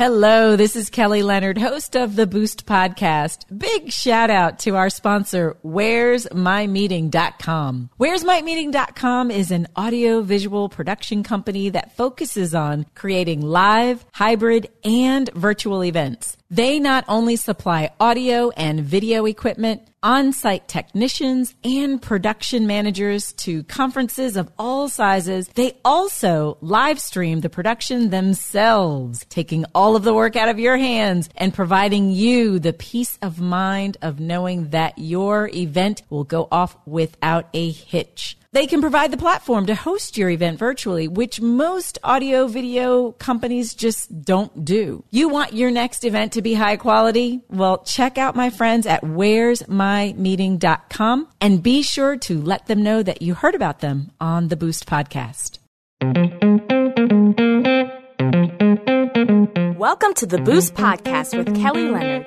Hello, this is Kelly Leonard, host of the Boost podcast. Big shout out to our sponsor, Where's My Meeting.com. Where's My Meeting.com is an audio visual production company that focuses on creating live, hybrid, and virtual events. They not only supply audio and video equipment, on-site technicians, and production managers to conferences of all sizes, they also live stream the production themselves, taking all of the work out of your hands and providing you the peace of mind of knowing that your event will go off without a hitch. They can provide the platform to host your event virtually, which most audio video companies just don't do. You want your next event to be high quality? Well, check out my friends at where'smymeeting.com and be sure to let them know that you heard about them on the Boost podcast. Welcome to the Boost podcast with Kelly Leonard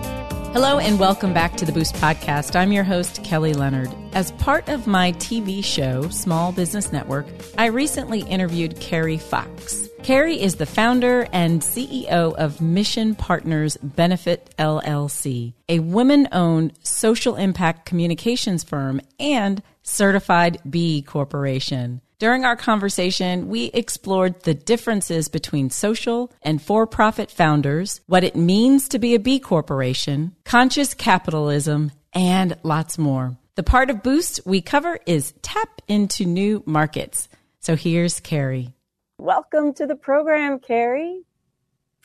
Hello and welcome back to the Boost Podcast. I'm your host, Kelly Leonard. As part of my TV show, Small Business Network, I recently interviewed Carrie Fox. Carrie is the founder and CEO of Mission Partners Benefit LLC, a women owned social impact communications firm and certified B Corporation. During our conversation, we explored the differences between social and for profit founders, what it means to be a B corporation, conscious capitalism, and lots more. The part of Boost we cover is tap into new markets. So here's Carrie. Welcome to the program, Carrie.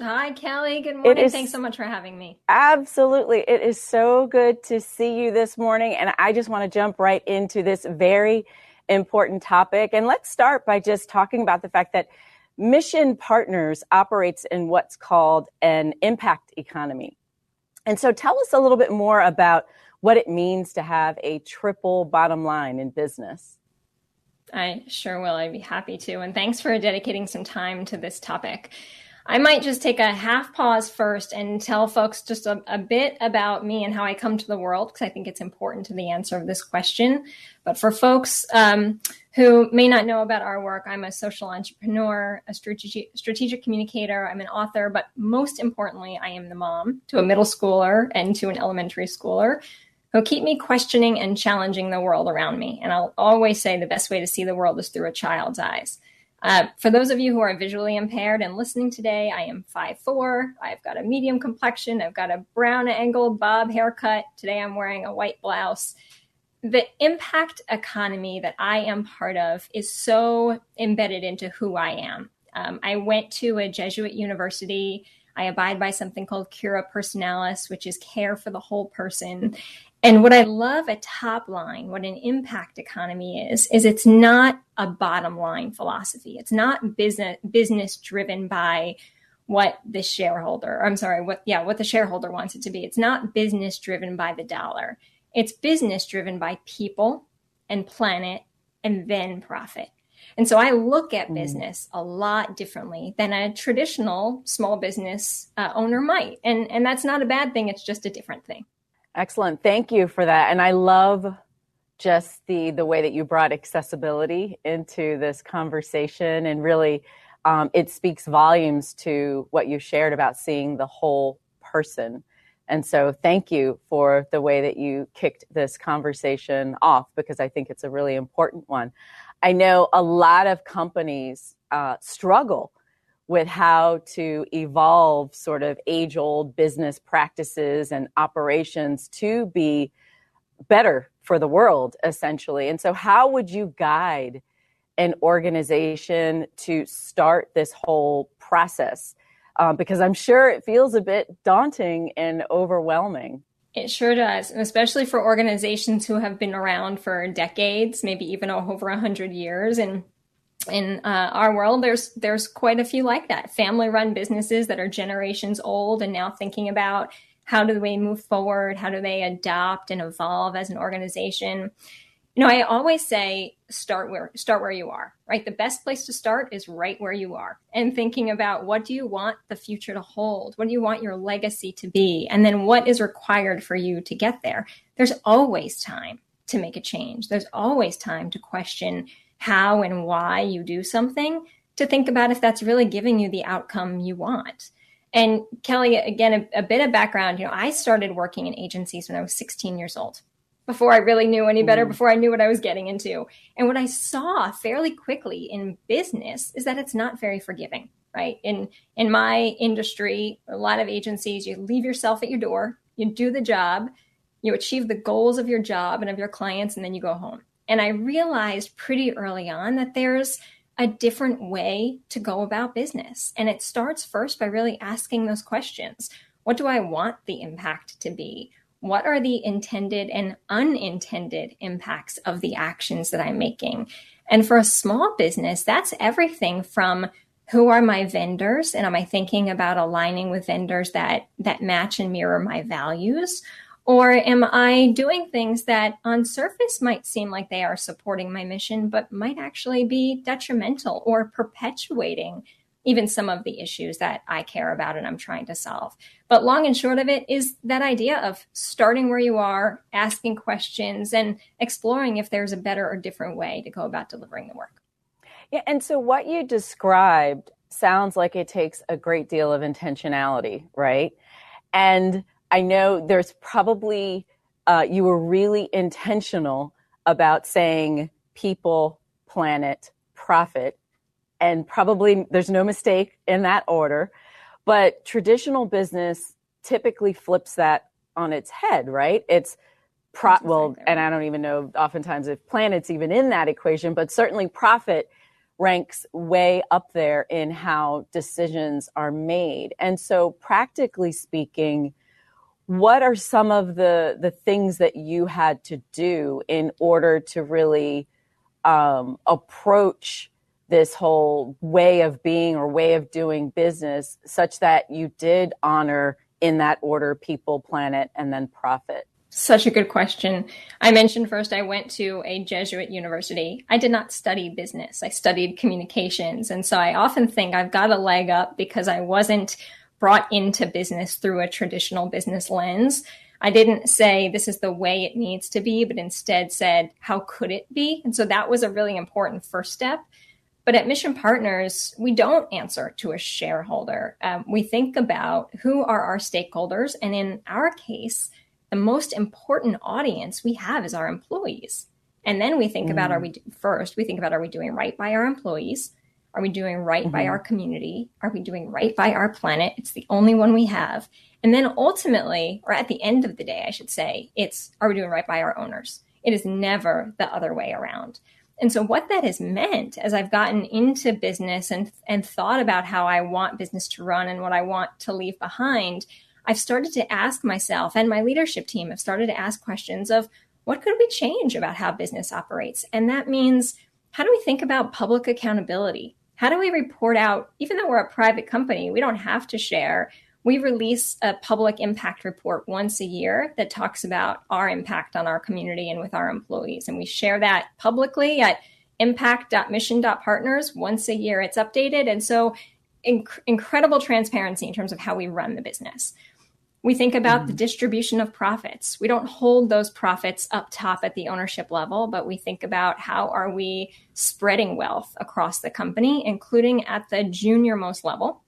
Hi, Kelly. Good morning. Is, Thanks so much for having me. Absolutely. It is so good to see you this morning. And I just want to jump right into this very important topic. And let's start by just talking about the fact that Mission Partners operates in what's called an impact economy. And so tell us a little bit more about what it means to have a triple bottom line in business. I sure will. I'd be happy to. And thanks for dedicating some time to this topic. I might just take a half pause first and tell folks just a, a bit about me and how I come to the world, because I think it's important to the answer of this question. But for folks um, who may not know about our work, I'm a social entrepreneur, a strategic, strategic communicator, I'm an author, but most importantly, I am the mom to a middle schooler and to an elementary schooler who keep me questioning and challenging the world around me. And I'll always say the best way to see the world is through a child's eyes. Uh, for those of you who are visually impaired and listening today, I am 5'4. I've got a medium complexion. I've got a brown angled bob haircut. Today I'm wearing a white blouse. The impact economy that I am part of is so embedded into who I am. Um, I went to a Jesuit university. I abide by something called cura personalis, which is care for the whole person. And what I love a top line, what an impact economy is, is it's not a bottom line philosophy. It's not business business driven by what the shareholder, I'm sorry, what yeah, what the shareholder wants it to be. It's not business driven by the dollar. It's business driven by people and planet and then profit. And so I look at mm. business a lot differently than a traditional small business uh, owner might. And and that's not a bad thing, it's just a different thing. Excellent. Thank you for that. And I love just the the way that you brought accessibility into this conversation and really um, it speaks volumes to what you shared about seeing the whole person and so thank you for the way that you kicked this conversation off because i think it's a really important one i know a lot of companies uh, struggle with how to evolve sort of age old business practices and operations to be better for the world, essentially. And so, how would you guide an organization to start this whole process? Um, because I'm sure it feels a bit daunting and overwhelming. It sure does, and especially for organizations who have been around for decades, maybe even over 100 years. And in uh, our world, there's there's quite a few like that. Family run businesses that are generations old and now thinking about how do they move forward, how do they adopt and evolve as an organization. you know, I always say start where start where you are, right? The best place to start is right where you are and thinking about what do you want the future to hold? What do you want your legacy to be? And then what is required for you to get there? There's always time to make a change. There's always time to question how and why you do something, to think about if that's really giving you the outcome you want. And Kelly, again, a, a bit of background, you know, I started working in agencies when I was 16 years old before I really knew any better, mm. before I knew what I was getting into. And what I saw fairly quickly in business is that it's not very forgiving, right? In in my industry, a lot of agencies, you leave yourself at your door, you do the job, you achieve the goals of your job and of your clients, and then you go home. And I realized pretty early on that there's a different way to go about business. And it starts first by really asking those questions. What do I want the impact to be? what are the intended and unintended impacts of the actions that I'm making? And for a small business, that's everything from who are my vendors and am I thinking about aligning with vendors that that match and mirror my values? Or am I doing things that on surface might seem like they are supporting my mission, but might actually be detrimental or perpetuating even some of the issues that I care about and I'm trying to solve. But long and short of it is that idea of starting where you are, asking questions, and exploring if there's a better or different way to go about delivering the work. Yeah, and so what you described sounds like it takes a great deal of intentionality, right? And I know there's probably, uh, you were really intentional about saying people, planet, profit and probably there's no mistake in that order. But traditional business typically flips that on its head, right? It's pro- well, and I don't even know oftentimes if planet's even in that equation, but certainly profit ranks way up there in how decisions are made. And so practically speaking, what are some of the the things that you had to do in order to really um, approach this whole way of being or way of doing business such that you did honor in that order people, planet, and then profit? Such a good question. I mentioned first I went to a Jesuit university. I did not study business. I studied communications. And so I often think I've got a leg up because I wasn't brought into business through a traditional business lens. I didn't say this is the way it needs to be, but instead said, how could it be? And so that was a really important first step. But at Mission Partners, we don't answer to a shareholder. Um, we think about who are our stakeholders. And in our case, the most important audience we have is our employees. And then we think mm. about are we first, we think about are we doing right by our employees? Are we doing right mm-hmm. by our community? Are we doing right by our planet? It's the only one we have. And then ultimately, or at the end of the day, I should say, it's are we doing right by our owners? It is never the other way around. And so what that has meant as I've gotten into business and and thought about how I want business to run and what I want to leave behind, I've started to ask myself and my leadership team have started to ask questions of what could we change about how business operates? And that means how do we think about public accountability? How do we report out even though we're a private company, we don't have to share we release a public impact report once a year that talks about our impact on our community and with our employees. And we share that publicly at impact.mission.partners. Once a year, it's updated. And so, inc- incredible transparency in terms of how we run the business. We think about mm the distribution of profits. We don't hold those profits up top at the ownership level, but we think about how are we spreading wealth across the company, including at the junior most level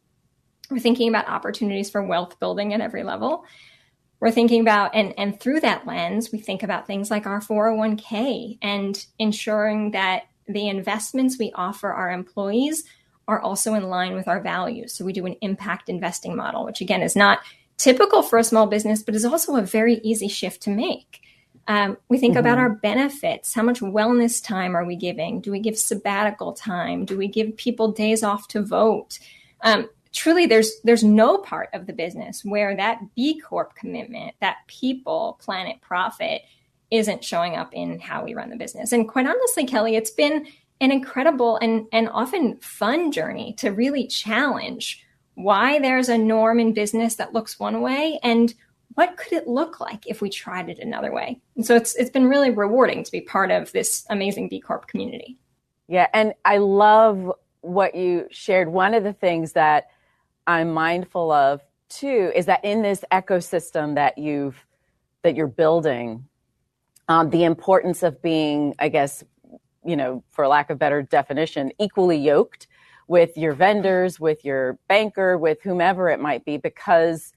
we're thinking about opportunities for wealth building at every level. We're thinking about, and, and through that lens, we think about things like our 401k and ensuring that the investments we offer our employees are also in line with our values. So we do an impact investing model, which again is not typical for a small business, but is also a very easy shift to make. Um, we think mm-hmm. about our benefits. How much wellness time are we giving? Do we give sabbatical time? Do we give people days off to vote? Um, truly there's there's no part of the business where that B Corp commitment, that people, planet, profit isn't showing up in how we run the business. And quite honestly, Kelly, it's been an incredible and, and often fun journey to really challenge why there's a norm in business that looks one way and what could it look like if we tried it another way? And so it's it's been really rewarding to be part of this amazing B Corp community. Yeah, and I love what you shared. One of the things that I'm mindful of too is that in this ecosystem that you've that you're building, um, the importance of being, I guess, you know, for lack of better definition, equally yoked with your vendors, with your banker, with whomever it might be, because,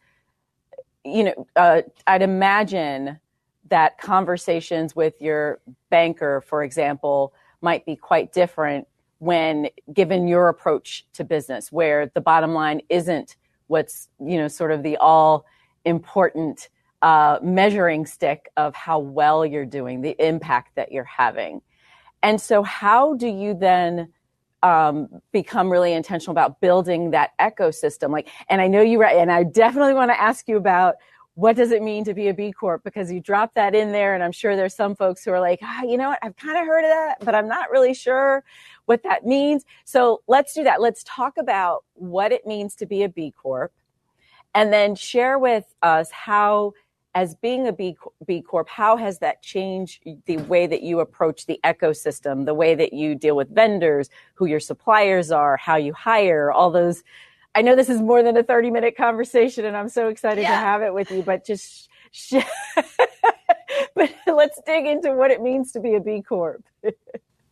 you know, uh, I'd imagine that conversations with your banker, for example, might be quite different when given your approach to business, where the bottom line isn't what's, you know, sort of the all important uh, measuring stick of how well you're doing, the impact that you're having. And so, how do you then um, become really intentional about building that ecosystem? Like, and I know you, right, and I definitely want to ask you about what does it mean to be a B Corp because you dropped that in there, and I'm sure there's some folks who are like, ah, you know what, I've kind of heard of that, but I'm not really sure what that means. So let's do that. Let's talk about what it means to be a B Corp, and then share with us how as being a B, B Corp, how has that changed the way that you approach the ecosystem, the way that you deal with vendors, who your suppliers are, how you hire, all those? I know this is more than a 30 minute conversation and I'm so excited yeah. to have it with you, but just, sh- but let's dig into what it means to be a B Corp.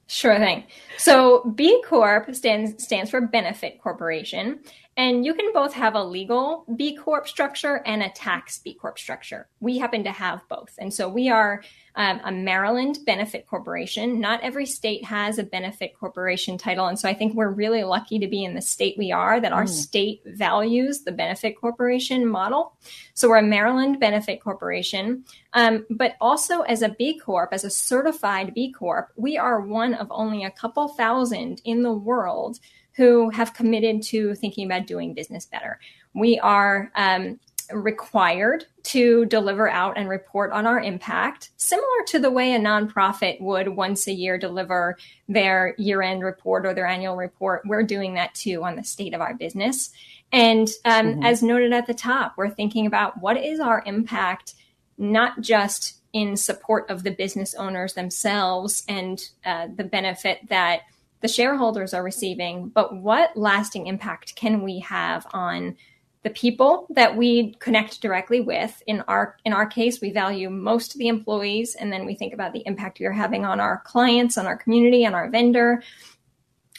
Sure thing. So B Corp stands stands for benefit corporation, and you can both have a legal B Corp structure and a tax B Corp structure. We happen to have both. And so we are um, a Maryland benefit corporation. Not every state has a benefit corporation title. And so I think we're really lucky to be in the state we are, that our mm. state values the benefit corporation model. So we're a Maryland benefit corporation. Um, but also as a B Corp, as a certified B Corp, we are one of only a couple thousand in the world who have committed to thinking about doing business better. We are um, required to deliver out and report on our impact, similar to the way a nonprofit would once a year deliver their year end report or their annual report. We're doing that too on the state of our business. And um, mm-hmm. as noted at the top, we're thinking about what is our impact, not just in support of the business owners themselves and uh, the benefit that the shareholders are receiving, but what lasting impact can we have on the people that we connect directly with? In our in our case we value most of the employees and then we think about the impact we're having on our clients on our community on our vendor.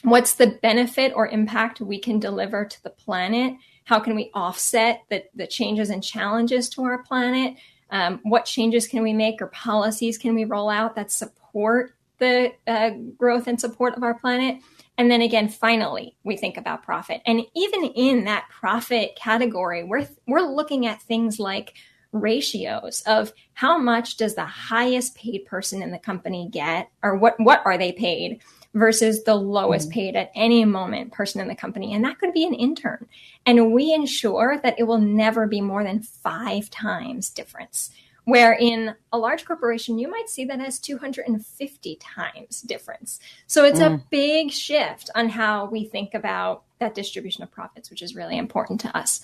What's the benefit or impact we can deliver to the planet? How can we offset the, the changes and challenges to our planet? Um, what changes can we make or policies can we roll out that support the uh, growth and support of our planet. And then again, finally, we think about profit. And even in that profit category, we're, we're looking at things like ratios of how much does the highest paid person in the company get or what, what are they paid versus the lowest mm-hmm. paid at any moment person in the company. And that could be an intern. And we ensure that it will never be more than five times difference where in a large corporation you might see that as 250 times difference so it's mm. a big shift on how we think about that distribution of profits which is really important to us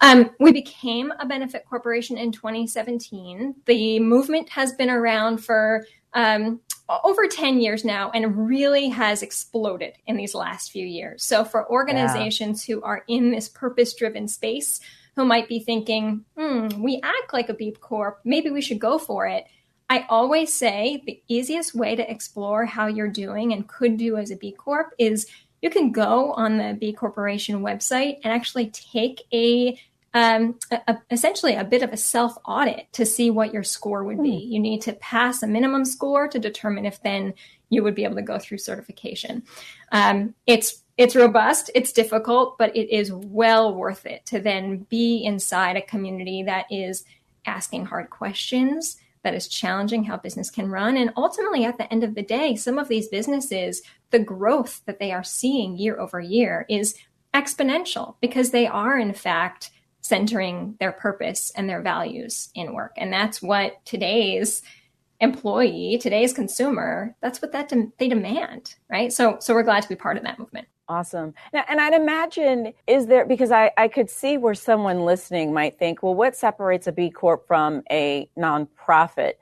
um, we became a benefit corporation in 2017 the movement has been around for um, over 10 years now and really has exploded in these last few years so for organizations yeah. who are in this purpose driven space who might be thinking, hmm, we act like a B Corp. Maybe we should go for it. I always say the easiest way to explore how you're doing and could do as a B Corp is you can go on the B Corporation website and actually take a, um, a, essentially a bit of a self audit to see what your score would be. Hmm. You need to pass a minimum score to determine if then you would be able to go through certification. Um, it's it's robust, it's difficult, but it is well worth it to then be inside a community that is asking hard questions, that is challenging how business can run. And ultimately, at the end of the day, some of these businesses, the growth that they are seeing year over year is exponential because they are, in fact, centering their purpose and their values in work. And that's what today's employee, today's consumer, that's what that de- they demand, right? So so we're glad to be part of that movement. Awesome. Now, and I'd imagine, is there, because I, I could see where someone listening might think, well, what separates a B Corp from a nonprofit?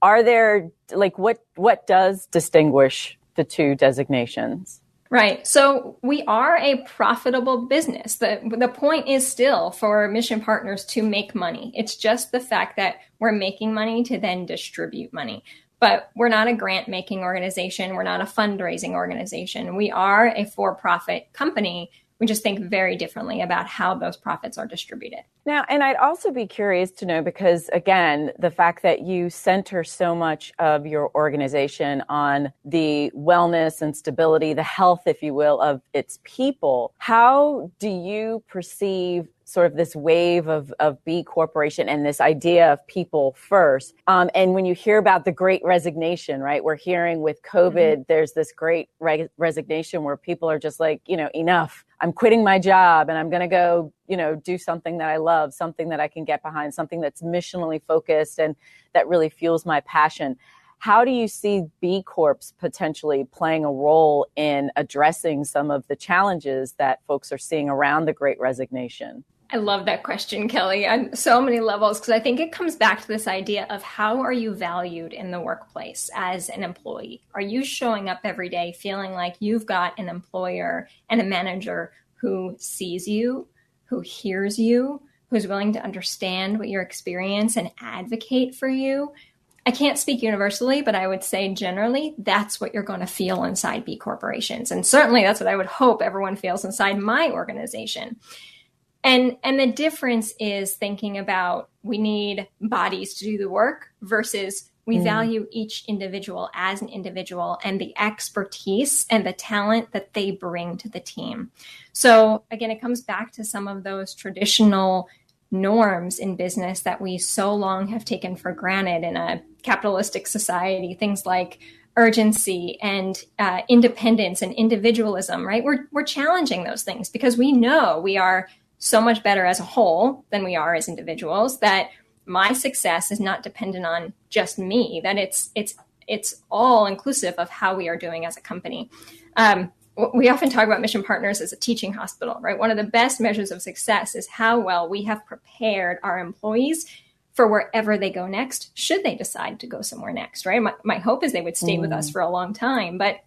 Are there, like, what, what does distinguish the two designations? Right. So we are a profitable business. The, the point is still for mission partners to make money. It's just the fact that we're making money to then distribute money. But we're not a grant making organization. We're not a fundraising organization. We are a for profit company we just think very differently about how those profits are distributed. Now, and I'd also be curious to know because, again, the fact that you center so much of your organization on the wellness and stability, the health, if you will, of its people, how do you perceive sort of this wave of, of B corporation and this idea of people first. Um, and when you hear about the great resignation, right, we're hearing with COVID, mm-hmm. there's this great re- resignation where people are just like, you know, enough. I'm quitting my job and I'm going to go, you know, do something that I love, something that I can get behind, something that's missionally focused and that really fuels my passion. How do you see B Corps potentially playing a role in addressing some of the challenges that folks are seeing around the great resignation? I love that question, Kelly, on so many levels, because I think it comes back to this idea of how are you valued in the workplace as an employee? Are you showing up every day feeling like you've got an employer and a manager who sees you, who hears you, who's willing to understand what your experience and advocate for you? I can't speak universally, but I would say generally that's what you're going to feel inside B corporations. And certainly that's what I would hope everyone feels inside my organization and and the difference is thinking about we need bodies to do the work versus we mm. value each individual as an individual and the expertise and the talent that they bring to the team so again it comes back to some of those traditional norms in business that we so long have taken for granted in a capitalistic society things like urgency and uh, independence and individualism right we're, we're challenging those things because we know we are so much better as a whole than we are as individuals that my success is not dependent on just me that it's it's it's all inclusive of how we are doing as a company um, we often talk about mission partners as a teaching hospital right one of the best measures of success is how well we have prepared our employees for wherever they go next should they decide to go somewhere next right my, my hope is they would stay mm. with us mm. for a long time but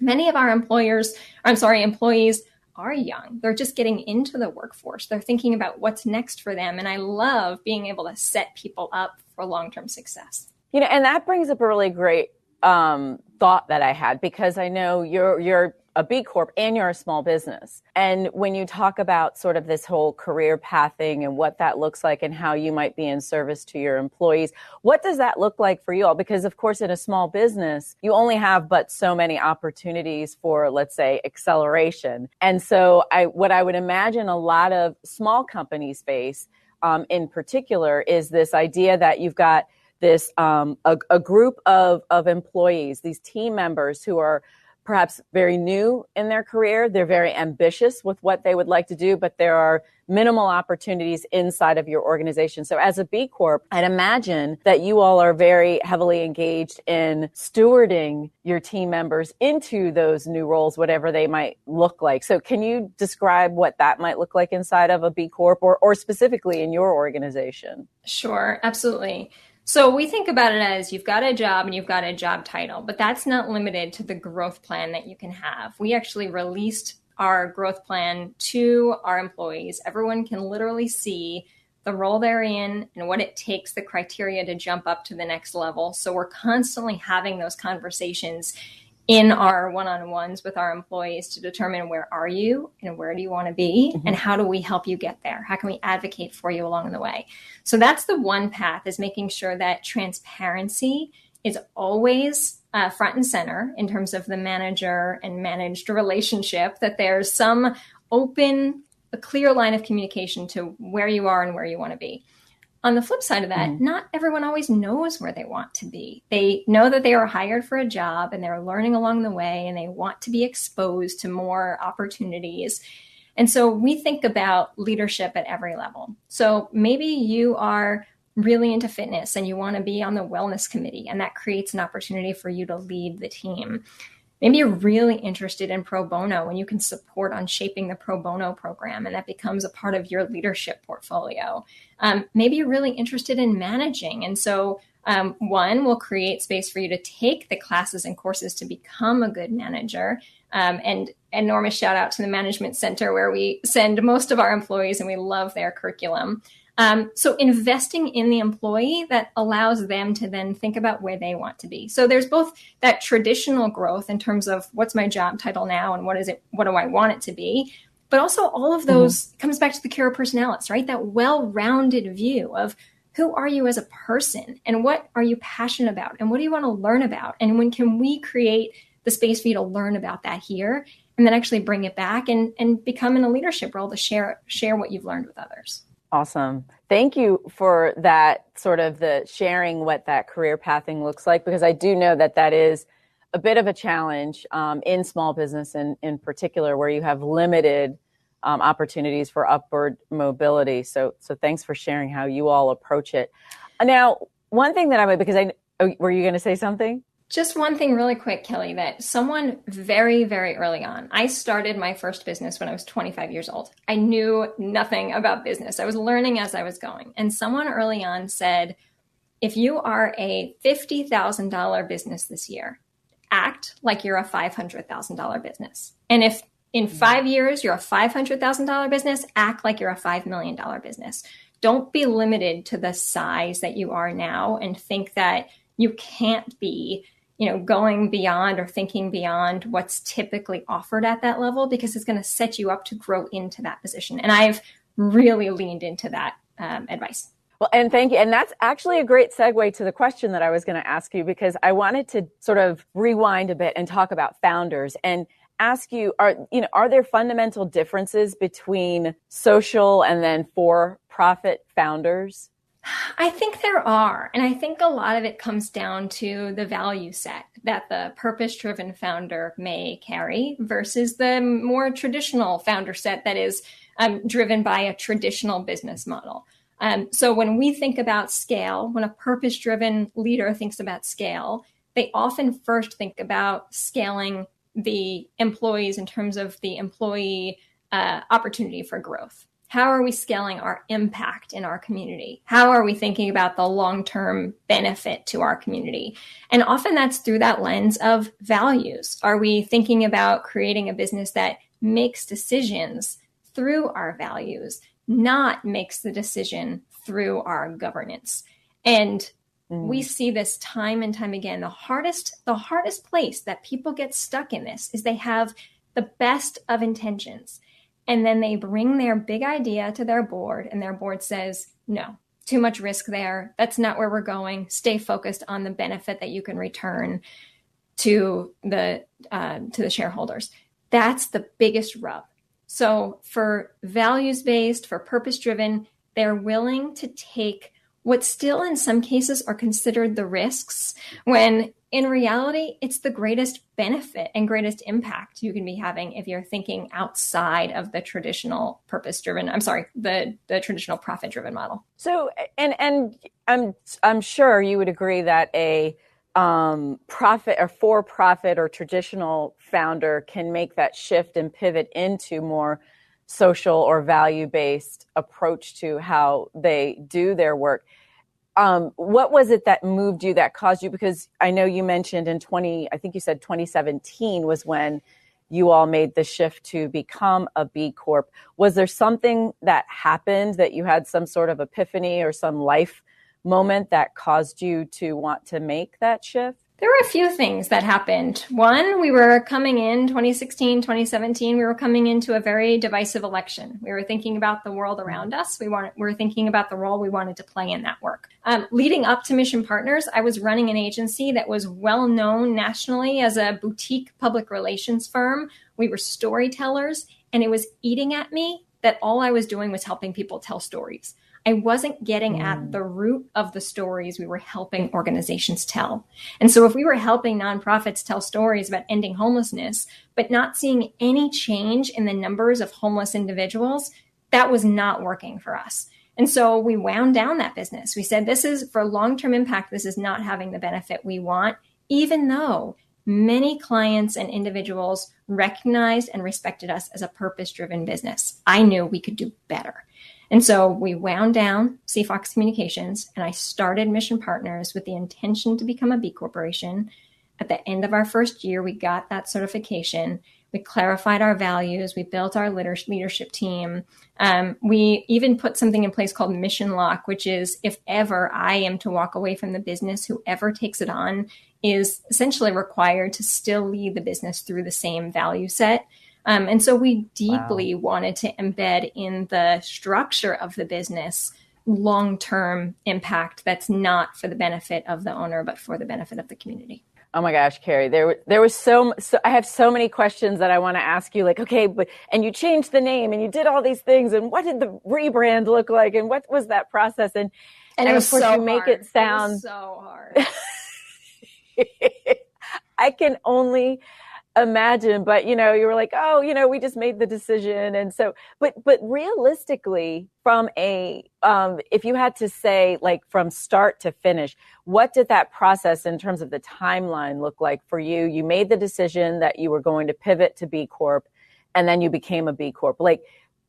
many of our employers i'm sorry employees are young. They're just getting into the workforce. They're thinking about what's next for them. And I love being able to set people up for long term success. You know, and that brings up a really great um, thought that I had because I know you're you're a B Corp and you're a small business. And when you talk about sort of this whole career pathing and what that looks like and how you might be in service to your employees, what does that look like for you all? Because of course, in a small business, you only have but so many opportunities for, let's say, acceleration. And so I, what I would imagine a lot of small companies face um, in particular is this idea that you've got this um, a, a group of, of employees, these team members who are perhaps very new in their career. They're very ambitious with what they would like to do, but there are minimal opportunities inside of your organization. So as a B Corp, I'd imagine that you all are very heavily engaged in stewarding your team members into those new roles, whatever they might look like. So can you describe what that might look like inside of a B Corp or, or specifically in your organization? Sure, absolutely. So we think about it as you've got a job and you've got a job title, but that's not limited to the growth plan that you can have. We actually released our growth plan to our employees. Everyone can literally see the role they're in and what it takes, the criteria to jump up to the next level. So we're constantly having those conversations in our one-on-ones with our employees to determine where are you and where do you want to be mm-hmm. and how do we help you get there? How can we advocate for you along the way? So that's the one path is making sure that transparency is always uh, front and center in terms of the manager and managed relationship that there's some open a clear line of communication to where you are and where you want to be on the flip side of that, mm-hmm. not everyone always knows where they want to be. They know that they are hired for a job and they're learning along the way and they want to be exposed to more opportunities. And so we think about leadership at every level. So maybe you are really into fitness and you want to be on the wellness committee, and that creates an opportunity for you to lead the team. Maybe you're really interested in pro bono and you can support on shaping the pro bono program, and that becomes a part of your leadership portfolio. Um, maybe you're really interested in managing. And so, um, one will create space for you to take the classes and courses to become a good manager. Um, and enormous shout out to the Management Center, where we send most of our employees and we love their curriculum. Um, so investing in the employee that allows them to then think about where they want to be. So there's both that traditional growth in terms of what's my job title now and what is it, what do I want it to be, but also all of those mm-hmm. comes back to the cura personalis, right? That well-rounded view of who are you as a person and what are you passionate about and what do you want to learn about and when can we create the space for you to learn about that here and then actually bring it back and and become in a leadership role to share share what you've learned with others. Awesome. Thank you for that sort of the sharing what that career pathing looks like, because I do know that that is a bit of a challenge um, in small business and in particular where you have limited um, opportunities for upward mobility. So, so thanks for sharing how you all approach it. Now, one thing that I would, because I, oh, were you going to say something? Just one thing, really quick, Kelly, that someone very, very early on, I started my first business when I was 25 years old. I knew nothing about business. I was learning as I was going. And someone early on said, if you are a $50,000 business this year, act like you're a $500,000 business. And if in mm-hmm. five years you're a $500,000 business, act like you're a $5 million business. Don't be limited to the size that you are now and think that you can't be you know going beyond or thinking beyond what's typically offered at that level because it's going to set you up to grow into that position and i've really leaned into that um, advice well, and thank you. And that's actually a great segue to the question that I was going to ask you because I wanted to sort of rewind a bit and talk about founders and ask you are you know are there fundamental differences between social and then for profit founders? I think there are. And I think a lot of it comes down to the value set that the purpose driven founder may carry versus the more traditional founder set that is um, driven by a traditional business model. Um, so when we think about scale, when a purpose driven leader thinks about scale, they often first think about scaling the employees in terms of the employee uh, opportunity for growth. How are we scaling our impact in our community? How are we thinking about the long term benefit to our community? And often that's through that lens of values. Are we thinking about creating a business that makes decisions through our values, not makes the decision through our governance? And mm. we see this time and time again. The hardest, the hardest place that people get stuck in this is they have the best of intentions and then they bring their big idea to their board, and their board says, no, too much risk there. That's not where we're going. Stay focused on the benefit that you can return to the uh, to the shareholders. That's the biggest rub. So for values based, for purpose driven, they're willing to take what still in some cases are considered the risks when in reality, it's the greatest benefit and greatest impact you can be having if you're thinking outside of the traditional purpose driven, I'm sorry, the, the traditional profit driven model. So, and, and I'm, I'm sure you would agree that a, um, profit or for profit or traditional founder can make that shift and pivot into more social or value based approach to how they do their work um, what was it that moved you that caused you? Because i know you mentioned in 20 i think you said 2017 was when you all made the shift to become a b corp. Was there something that happened that you had some sort of epiphany or some life moment that caused you to want to make that shift there were a few things that happened. One, we were coming in 2016, 2017, we were coming into a very divisive election. We were thinking about the world around us. We, wanted, we were thinking about the role we wanted to play in that work. Um, leading up to Mission Partners, I was running an agency that was well known nationally as a boutique public relations firm. We were storytellers, and it was eating at me that all I was doing was helping people tell stories. I wasn't getting mm. at the root of the stories we were helping organizations tell. And so if we were helping nonprofits tell stories about ending homelessness, but not seeing any change in the numbers of homeless individuals, that was not working for us. And so we wound down that business. We said, this is for long term impact, this is not having the benefit we want, even though many clients and individuals recognized and respected us as a purpose driven business. I knew we could do better. And so we wound down CFOX Communications and I started Mission Partners with the intention to become a B Corporation. At the end of our first year, we got that certification. We clarified our values. We built our leadership team. Um, we even put something in place called Mission Lock, which is if ever I am to walk away from the business, whoever takes it on is essentially required to still lead the business through the same value set. Um, and so we deeply wow. wanted to embed in the structure of the business long term impact that's not for the benefit of the owner, but for the benefit of the community. Oh my gosh, Carrie, there there was so, so I have so many questions that I want to ask you. Like, okay, but and you changed the name and you did all these things, and what did the rebrand look like, and what was that process? And and, and of course, so you make hard. it sound it so hard. I can only imagine but you know you were like oh you know we just made the decision. And so but but realistically from a um if you had to say like from start to finish what did that process in terms of the timeline look like for you? You made the decision that you were going to pivot to b corp and then you became a b corp. Like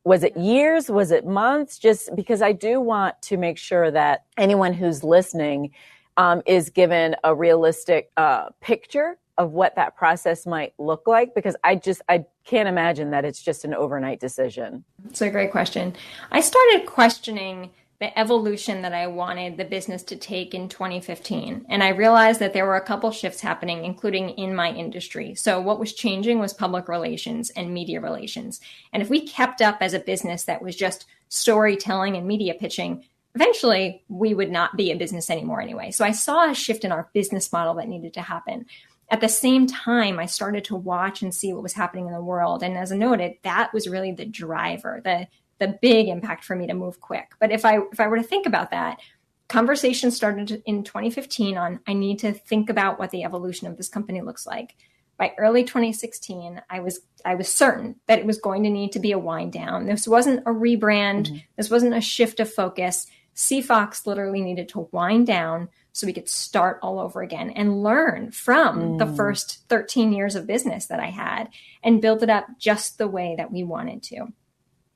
was it years? Was it months? Just because i do want to make sure that anyone who's listening um, is given a realistic uh, picture of what that process might look like because I just I can't imagine that it's just an overnight decision. It's a great question. I started questioning the evolution that I wanted the business to take in 2015. And I realized that there were a couple shifts happening, including in my industry. So, what was changing was public relations and media relations. And if we kept up as a business that was just storytelling and media pitching, eventually we would not be a business anymore anyway. So, I saw a shift in our business model that needed to happen at the same time, I started to watch and see what was happening in the world. And as I noted, that was really the driver, the the big impact for me to move quick. But if I if I were to think about that, conversation started in 2015 on I need to think about what the evolution of this company looks like. By early 2016, I was I was certain that it was going to need to be a wind down. This wasn't a rebrand. Mm-hmm. This wasn't a shift of focus. CFOX literally needed to wind down so we could start all over again and learn from mm. the first 13 years of business that I had and build it up just the way that we wanted to.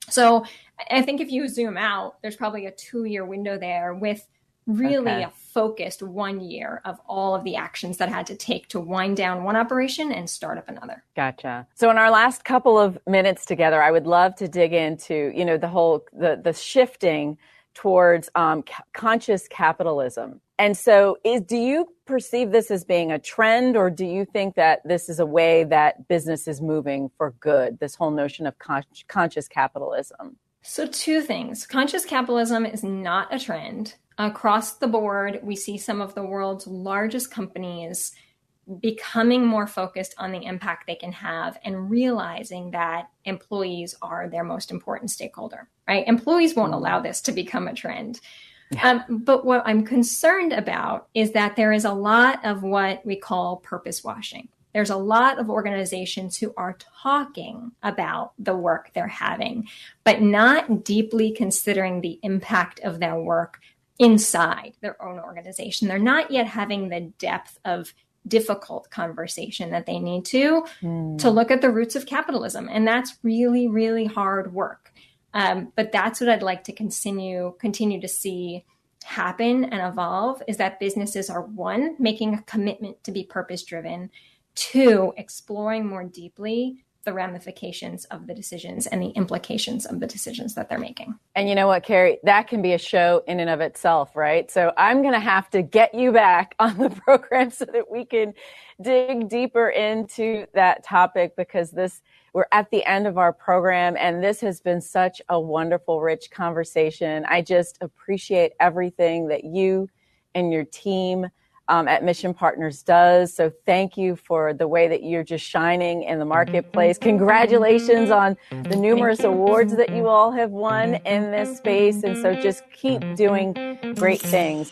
So I think if you zoom out, there's probably a two year window there with really okay. a focused one year of all of the actions that had to take to wind down one operation and start up another. Gotcha. So in our last couple of minutes together, I would love to dig into, you know, the whole the the shifting towards um, ca- conscious capitalism. And so, is do you perceive this as being a trend, or do you think that this is a way that business is moving for good? This whole notion of con- conscious capitalism. So, two things: conscious capitalism is not a trend. Across the board, we see some of the world's largest companies becoming more focused on the impact they can have and realizing that employees are their most important stakeholder, right? Employees won't mm-hmm. allow this to become a trend. Yeah. Um, but what I'm concerned about is that there is a lot of what we call purpose washing. There's a lot of organizations who are talking about the work they're having, but not deeply considering the impact of their work inside their own organization. They're not yet having the depth of difficult conversation that they need to mm. to look at the roots of capitalism and that's really really hard work um, but that's what i'd like to continue continue to see happen and evolve is that businesses are one making a commitment to be purpose driven two exploring more deeply the ramifications of the decisions and the implications of the decisions that they're making. And you know what, Carrie, that can be a show in and of itself, right? So I'm going to have to get you back on the program so that we can dig deeper into that topic because this we're at the end of our program and this has been such a wonderful rich conversation. I just appreciate everything that you and your team um, at Mission Partners does. So thank you for the way that you're just shining in the marketplace. Congratulations on the numerous awards that you all have won in this space. And so just keep doing great things.